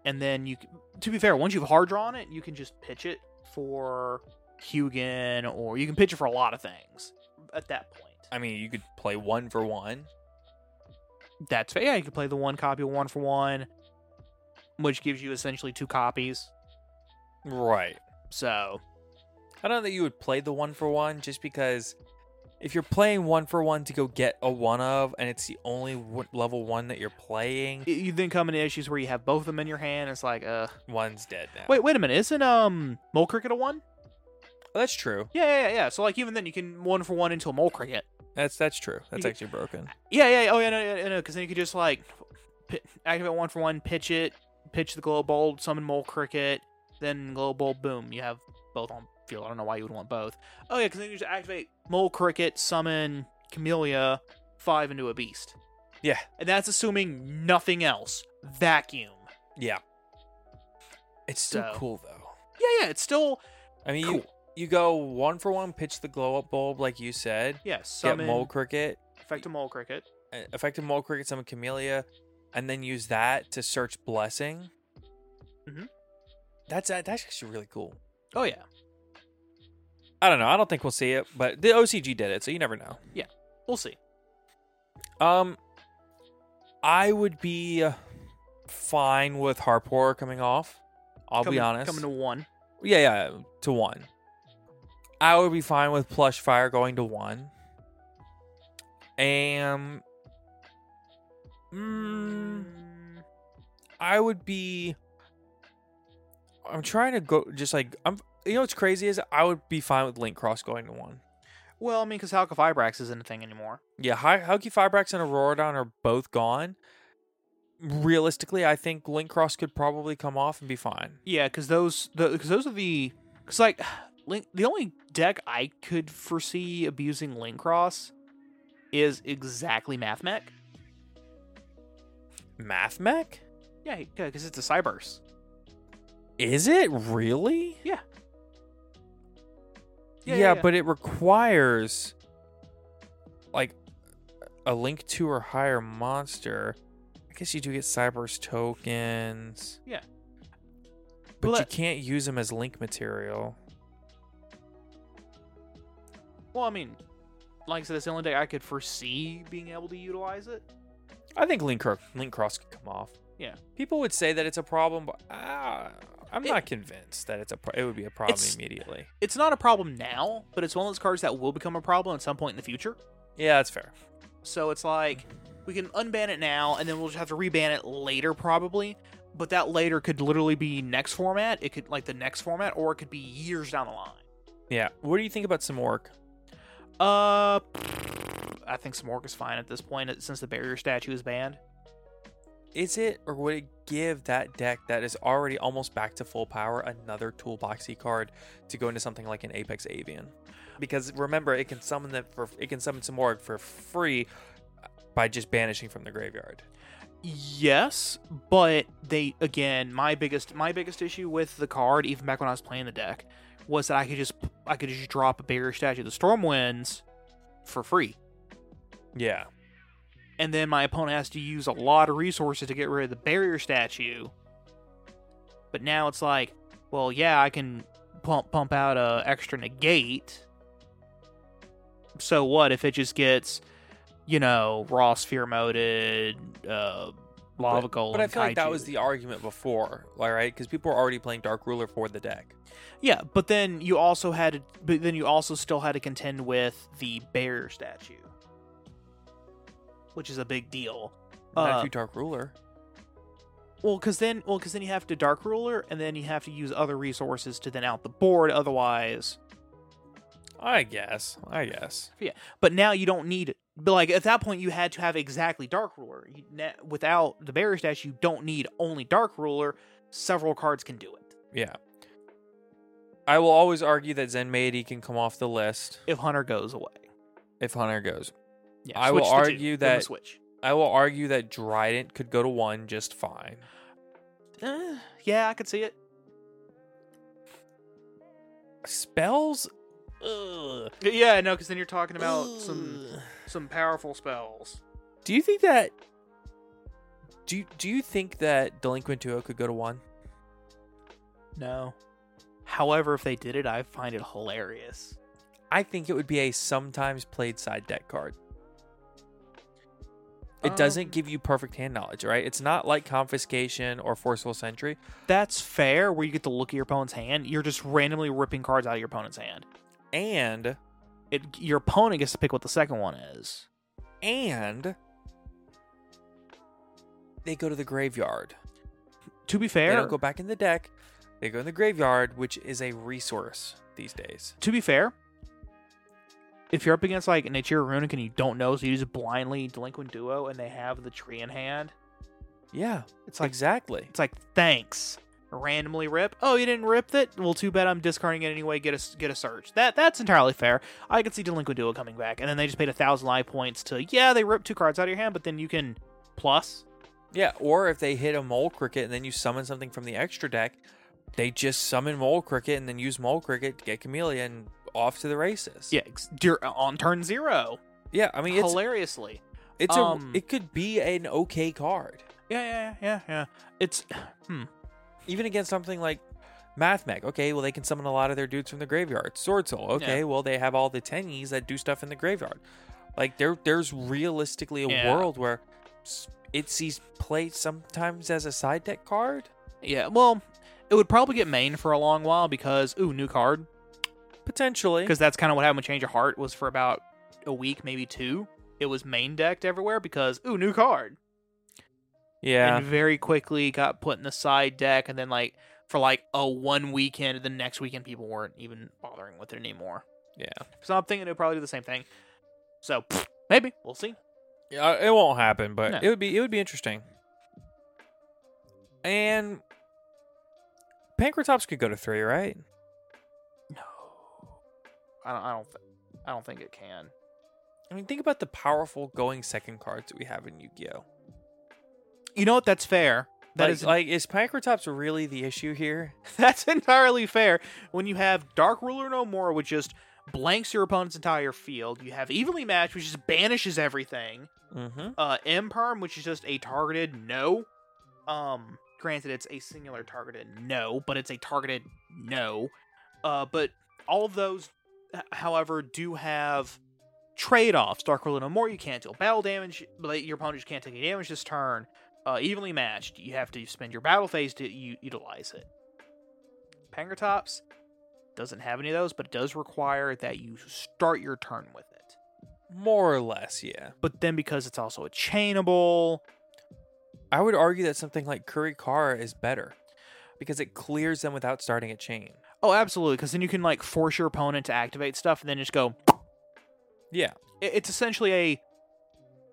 and then you. To be fair, once you've hard drawn it, you can just pitch it for Hugin, or you can pitch it for a lot of things. At that point, I mean, you could play one for one. that's fair. Yeah, you can play the one copy of one for one, which gives you essentially two copies. Right. So I don't know that you would play the one for one just because if you're playing one for one to go get a one of, and it's the only w- level one that you're playing, You then come into issues where you have both of them in your hand. It's like, uh, one's dead now. wait, wait a minute. Isn't um mole cricket a one? Oh, that's true. Yeah, yeah, yeah, yeah. So like even then you can one for one into a mole cricket. That's that's true. That's You- actually broken. Yeah, yeah, yeah. oh yeah, no, yeah, no, because then you could just like pi activate one for one, pitch it, pitch the glow bolt, summon mole cricket, then glow bolt, boom, you have both on field. I don't know why you would want both. Oh yeah, because then you just activate mole cricket, summon Camellia, five into a beast, Yeah, and that's assuming nothing else. Vacuum. yeah. It's still So- cool though. Yeah, yeah. It's still I mean, you Cool. you go one for one, pitch the glow up bulb like you said. yeah. Get mole cricket, effective mole cricket. uh, effective mole cricket, summon camellia, and then use that to search blessing. Mhm. That's uh, that's actually really cool. Oh yeah. I don't know. I don't think we'll see it, but the OCG did it, so you never know. Yeah, we'll see. Um, I would be uh, fine with harp horror coming off. I'll be Coming- honest. Coming to one. Yeah, yeah, to one. I would be fine with plush fire going to one. And mm, I would be. I'm trying to go just like I'm. You know what's crazy is I would be fine with Link Cross going to one. Well, I mean, because Halqifibrax isn't a thing anymore. Yeah, Hi- Fibrax and Auroradon are both gone. Realistically, I think Link Cross could probably come off and be fine. Yeah, because those because those are the because like Link the only deck I could foresee abusing Link Cross is exactly Mathmech. Math Mech? Yeah, because it's a Cyberse. Is it really? Yeah. Yeah, Yeah, yeah, but it requires like a link to or higher monster. I guess you do get Cyberse tokens. Yeah. But Well, you can't use them as link material. Well, I mean, like I said, that's the only deck I could foresee being able to utilize it. I think link, link cross could come off. Yeah. People would say that it's a problem, but uh, I'm It- not convinced that it's a pro- it would be a problem It's- immediately. It's not a problem now, but it's one of those cards that will become a problem at some point in the future. Yeah, that's fair. So it's like we can unban it now, and then we'll just have to reban it later, probably. But that later could literally be next format. It could like the next format, or it could be years down the line. Yeah. What do you think about Simorgh? Uh, I think Simorgh is fine at this point since the barrier statue is banned. Is it or would it give that deck that is already almost back to full power another toolboxy card to go into something like an Apex Avian? Because remember, it can summon that for it can summon Simorgh for free by just banishing from the graveyard. Yes, but they again, my biggest my biggest issue with the card, even back when I was playing the deck, was that I could just I could just drop a barrier statue, the Stormwinds, for free. Yeah. And then my opponent has to use a lot of resources to get rid of the barrier statue. But now it's like, well, yeah, I can pump pump out a extra negate. So what if it just gets, you know, Ra sphere moded, uh, lava but, golem? but I feel like that was the argument before, like, right? Because people were already playing Dark Ruler for the deck. yeah. But then you also had, to, but then you also still had to contend with the barrier statue, which is a big deal. Not Uh, if you Dark Ruler. Well, because then, well, because then you have to Dark Ruler, and then you have to use other resources to then out the board. Otherwise, I guess. I guess. yeah. But now you don't need. But like at that point, you had to have exactly Dark Ruler. You, without the Barrier Statue, you don't need only Dark Ruler. Several cards can do it. Yeah. I will always argue that Zen Meiji can come off the list If Hunter goes away, if Hunter goes. Yeah. I will switch two. argue Give him a that- switch. I will argue that Dryden could go to one just fine. Eh, yeah, I could see it. Spells? Ugh. Yeah, no, because then you're talking about some some powerful spells. Do you think that? Do you, do you think that Delinquent Duo could go to one? No. However, if they did it, I find it hilarious. I think it would be a sometimes played side deck card. It doesn't Um, give you perfect hand knowledge, right? It's not like confiscation or forceful sentry. That's fair, where you get to look at your opponent's hand. You're just randomly ripping cards out of your opponent's hand. And it your opponent gets to pick what the second one is. And they go to the graveyard. To be fair, They don't go back in the deck. They go in the graveyard, which is a resource these days. to be fair, if you're up against like Nature Runick and you don't know, so you just blindly Delinquent Duo and they have the tree in hand, Yeah, it's like exactly. it's like thanks. Randomly rip. Oh, you didn't rip it? Well, too bad. I'm discarding it anyway. Get a get a search. That that's entirely fair. I could see Delinquent Duo coming back, and then they just paid a thousand life points to yeah, they ripped two cards out of your hand, but then you can plus. Yeah, or if they hit a mole cricket and then you summon something from the extra deck, they just summon mole cricket and then use mole cricket, to get Camellia, and off to the races. Yeah, ex- dur- on turn zero. yeah. I mean, it's hilariously. it's um, a it could be an okay card, Yeah, yeah, yeah, yeah. It's hmm. even against something like Math Mech. Okay, well they can summon a lot of their dudes from the graveyard. Swordsoul. Okay, Yeah. well they have all the tennies that do stuff in the graveyard. Like there, there's realistically a Yeah. world where it sees play sometimes as a side deck card. Yeah, well, it would probably get main for a long while because ooh, new card. Potentially, Because that's kind of what happened with Change of Heart was for about a week, maybe two. It was main decked everywhere because ooh, new card. yeah, and very quickly got put in the side deck and then like for like a one weekend the next weekend people weren't even bothering with it anymore yeah. so i'm thinking it'll probably do the same thing so maybe we'll see Yeah, uh, it won't happen, but No. it would be it would be interesting. And Pankratops could go to three, right? No i don't i don't th- i don't think it can. I mean, think about the powerful going second cards that we have in Yu-Gi-Oh. you know what? That's fair. That like, is like is Pankratops really the issue here? that's entirely fair. When you have dark ruler no more which just blanks your opponent's entire field you have evenly matched which just banishes everything. Mm-hmm. uh imperm which is just a targeted no. Um granted it's a singular targeted no but it's a targeted no. Uh but all of those h- however do have trade-offs. Dark no more you can't deal battle damage. But your opponent just can't take any damage this turn. Uh evenly matched. You have to spend your battle phase to u- utilize it. Pankratops doesn't have any of those but it does require that you start your turn with it. More or less, yeah. but then because it's also a chainable I would argue that something like Kurikara is better because it clears them without starting a chain. Oh, absolutely. Because then you can like force your opponent to activate stuff, and then just go. Yeah. It- It's essentially a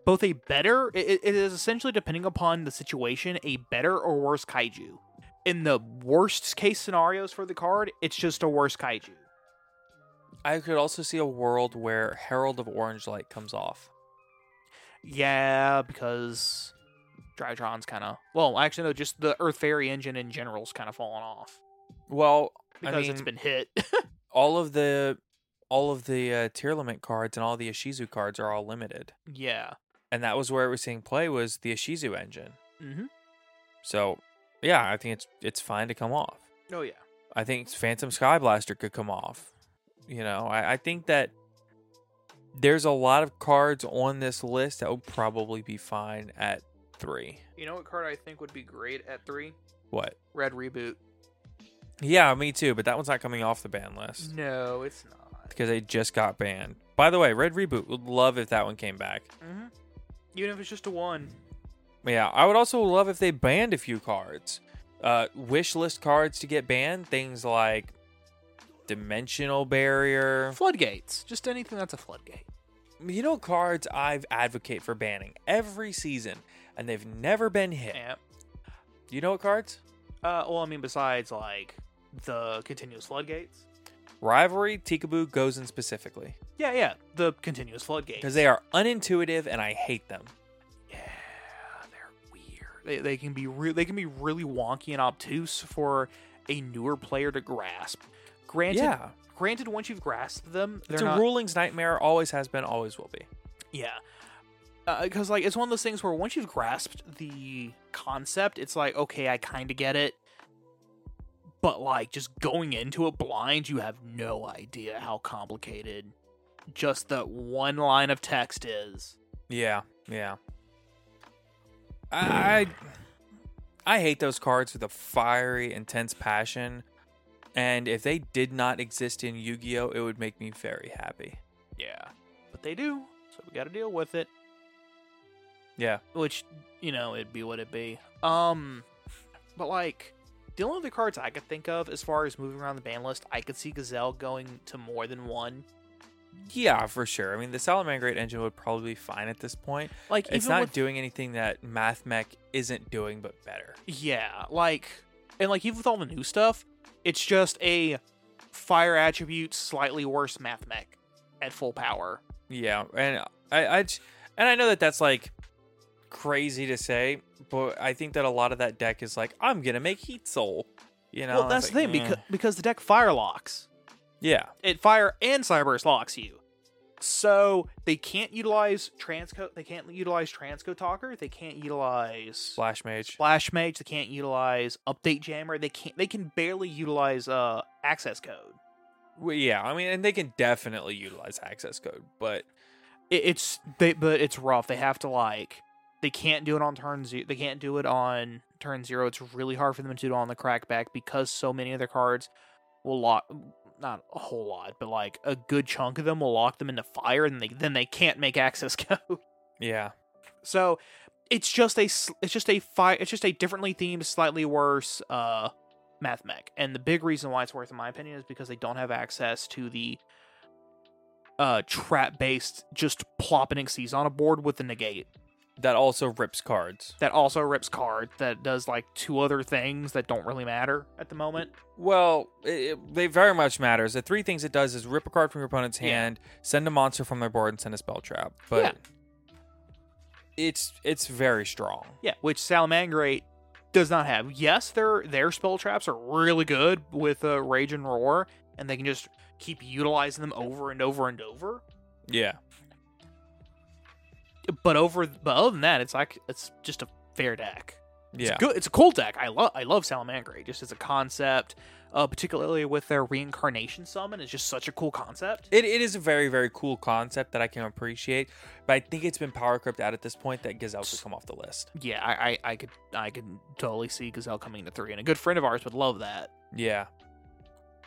both a better. It, it is essentially depending upon the situation, a better or worse kaiju. In the worst case scenarios for the card, it's just a worse kaiju. I could also see a world where Herald of Orange Light comes off. Yeah, because Drytron's kind of well, actually no, just the Earth Fairy engine in general's kind of fallen off Well, because I mean, it's been hit. all of the all of the uh, Tearlament cards and all the Ishizu cards are all limited, yeah. and that was where it was seeing play was the Ishizu engine. Mm-hmm. So, yeah, I think it's it's fine to come off. Oh yeah. I think Phantom Sky Blaster could come off. You know, I, I think that there's a lot of cards on this list that would probably be fine at three. You know what card I think would be great at three? What? Red Reboot. Yeah, me too, but that one's not coming off the ban list No, it's not. because they just got banned. By the way, Red Reboot would love if that one came back. Mm-hmm. Even if it's just a one. Yeah, I would also love if they banned a few cards. Uh, wish list cards to get banned, things like Dimensional Barrier. Floodgates. Just anything that's a floodgate. You know, cards I've advocate for banning every season, and they've never been hit. Yeah. You know what cards? Uh, well, I mean, besides like the continuous floodgates. Rivalry, Tikaboo, Gozen specifically, Yeah, yeah, the continuous floodgates. because they are unintuitive and I hate them. Yeah, they're weird. They, they can be re- they can be really wonky and obtuse for a newer player to grasp. Granted, Yeah. granted, once you've grasped them, they're It's a not. rulings nightmare. Always has been. Always will be. Yeah. Uh, because, like, it's one of those things where once you've grasped the concept, it's like, okay, I kind of get it. But, like, just going into it blind, you have no idea how complicated just that one line of text is. Yeah, yeah. I I hate those cards with a fiery, intense passion. And if they did not exist in Yu-Gi-Oh, it would make me very happy. Yeah, but they do, so we got to deal with it. Yeah. Which you know, it'd be what it'd be. Um, but like the only other cards I could think of as far as moving around the ban list, I could see Gazelle going to more than one. Yeah, for sure. I mean, the Salamangreat engine would probably be fine at this point. Like It's not with, doing anything that MathMech isn't doing, but better. yeah, like and like even with all the new stuff, it's just a fire attribute slightly worse math mech at full power. Yeah, and I, I, and I know that that's like crazy to say, but I think that a lot of that deck is like, I'm gonna make Heat Soul. You know, well, that's it's the thing eh. because because the deck fire locks. yeah, it fire and Cyberse locks you. So they can't utilize transco. They can't utilize transco talker. They can't utilize Splash Mage. splash mage. They can't utilize update jammer. They can't. They can barely utilize uh access code. Well, yeah, I mean, and they can definitely utilize access code, but It, it's they, but it's rough. They have to like. They can't do it on turn zero. They can't do it on turn zero. It's really hard for them to do it on the crackback because so many of their cards will lock. Not a whole lot, but like a good chunk of them will lock them into fire, and they then they can't make access code. yeah, So it's just a it's just a fi- it's just a differently themed, slightly worse uh math mech. And the big reason why it's worth, in my opinion, is because they don't have access to the uh trap based just plopping Xyz on a board with the negate that also rips cards. that also rips card that does like two other things that don't really matter at the moment. Well, it, it- they very much matters. The three things it does is rip a card from your opponent's Yeah. hand, send a monster from their board, and send a spell trap. But Yeah. it's it's very strong. Yeah, which Salamangreat does not have. Yes, their their spell traps are really good with uh, Rage and Roar, and they can just keep utilizing them over and over and over. Yeah. But over, but other than that, it's like it's just a fair deck. It's Yeah. good. It's a cool deck. I love I love Salamangreat just as a concept, uh, particularly with their reincarnation summon. It's just such a cool concept. It, it is a very, very cool concept that I can appreciate, but I think it's been power crept out at this point that Gazelle could come off the list. Yeah, I, I I could I could totally see Gazelle coming to three, and a good friend of ours would love that. Yeah.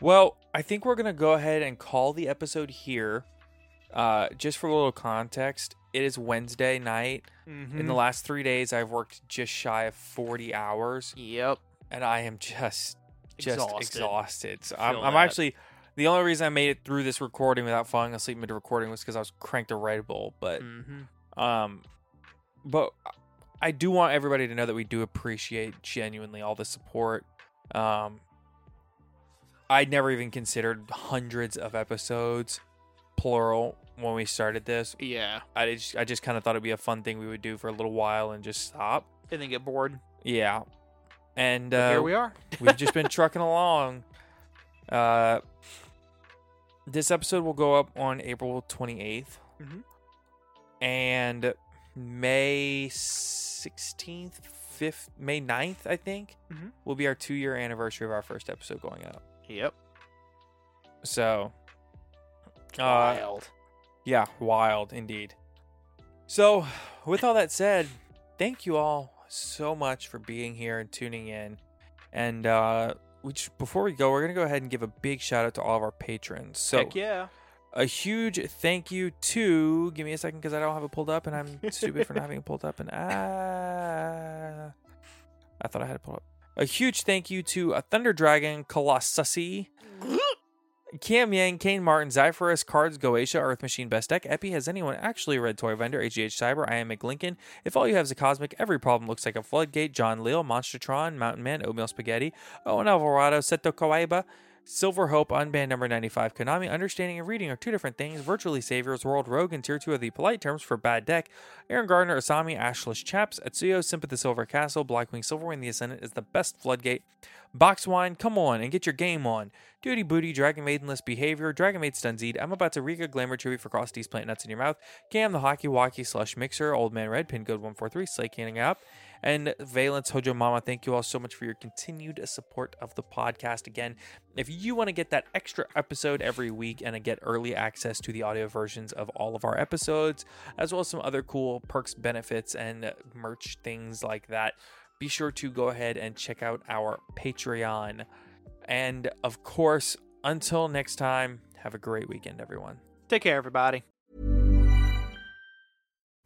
Well, I think we're going to go ahead and call the episode here. Uh, just for a little context, it is Wednesday night. Mm-hmm. In the last three days, I've worked just shy of 40 hours, Yep. and I am just just Exhausted. exhausted. So I'm, I'm actually the only reason I made it through this recording without falling asleep mid recording was because I was cranked a Red Bull. But Mm-hmm. um, but I do want everybody to know that we do appreciate genuinely all the support. Um, I'd never even considered hundreds of episodes, plural, when we started this. Yeah. I just, I just kind of thought it'd be a fun thing we would do for a little while and just stop. And then get bored. Yeah, and uh, here we are. we've just been trucking along. Uh, this episode will go up on April 28th. Mhm. And May 16th, 5th, May 9th, I think, Mhm. will be our two year anniversary of our first episode going up. Yep. So, uh, Wild. Yeah, wild indeed. So, with all that said, thank you all so much for being here and tuning in. And uh, we just, before we go, we're gonna go ahead and give a big shout out to all of our patrons. So, Heck yeah. a huge thank you to. Give me a second because I don't have it pulled up, and I'm stupid for not having it pulled up. And ah, I thought I had it pulled up. A huge thank you to a Thunder Dragon, Colossusi, Cam Yang, Kane Martin, Zyphorus, Cards, Goetia, Earth Machine, Best Deck, Epi. Has anyone actually read Toy Vendor, HGH Cyber, I am McLincoln? If all you have is a Cosmic, every problem looks like a floodgate. John Leal, Monstertron, Mountain Man, Oatmeal Spaghetti, Owen Alvarado, Seto Kawaiba, Silver Hope, Unbanned Number 95, Konami, Understanding and Reading are two different things. Virtually Saviors, World Rogue, and Tier 2 are the polite terms for bad deck. Aaron Gardner, Asami, Ashless Chaps, Atsuyo, Simpa the Silver Castle, Blackwing Silverwing the Ascendant is the best floodgate. Box wine, come on and get your game on. Duty Booty, Dragon Maidenless Behavior, Dragon Maid Stunzeed, I'm about to Rika Glamour Tribute for Cross Plant Nuts in Your Mouth, Cam the Hockey Walkie Slush Mixer, Old Man Red, Pin Code 143, Slay Canning Up, and Valence Hojo Mama. Thank you all so much for your continued support of the podcast. Again, if you want to get that extra episode every week and get early access to the audio versions of all of our episodes, as well as some other cool perks, benefits, and merch things like that, be sure to go ahead and check out our Patreon. And of course, until next time, have a great weekend, everyone. Take care, everybody.